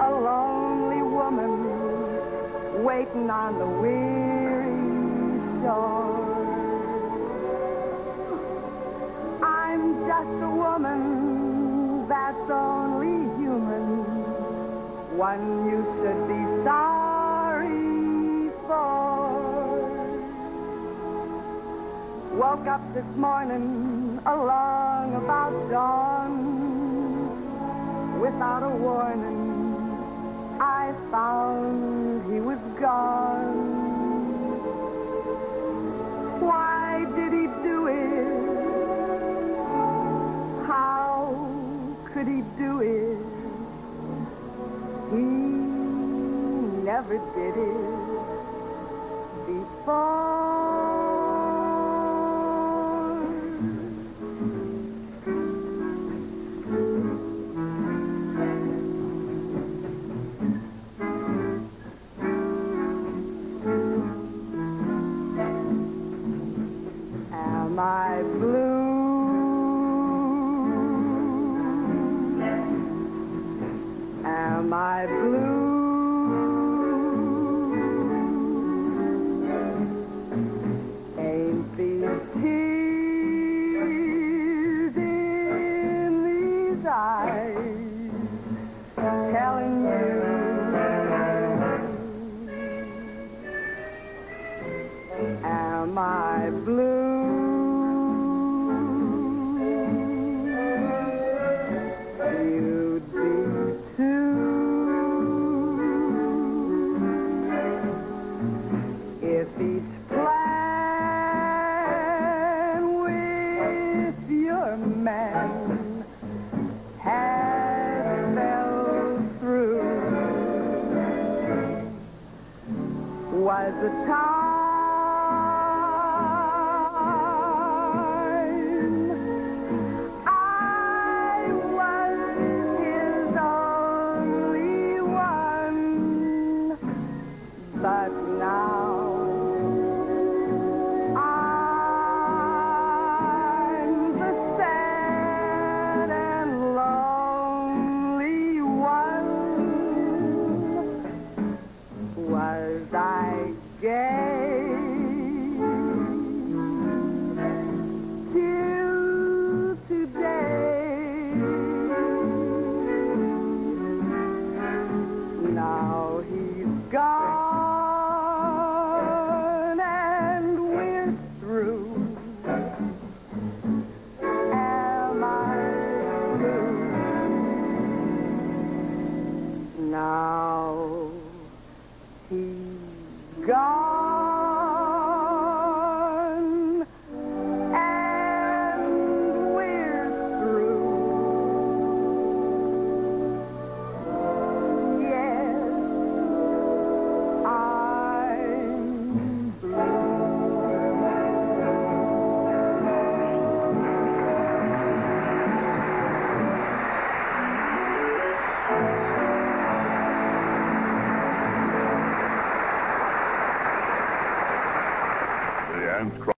a lonely woman waiting on the weary shore. I'm just a woman that's only human, one you should be sorry for. Woke up this morning along about dawn without a warning. I found he was gone. Why did he do it? How could he do it? He never did it before. I blue? Ain't these tears in these eyes telling you? Am I blue? Man had fell through. Was a time I was his only one, but Was I gay till today? Now he's gone and we're through. Am I blue? Now gone.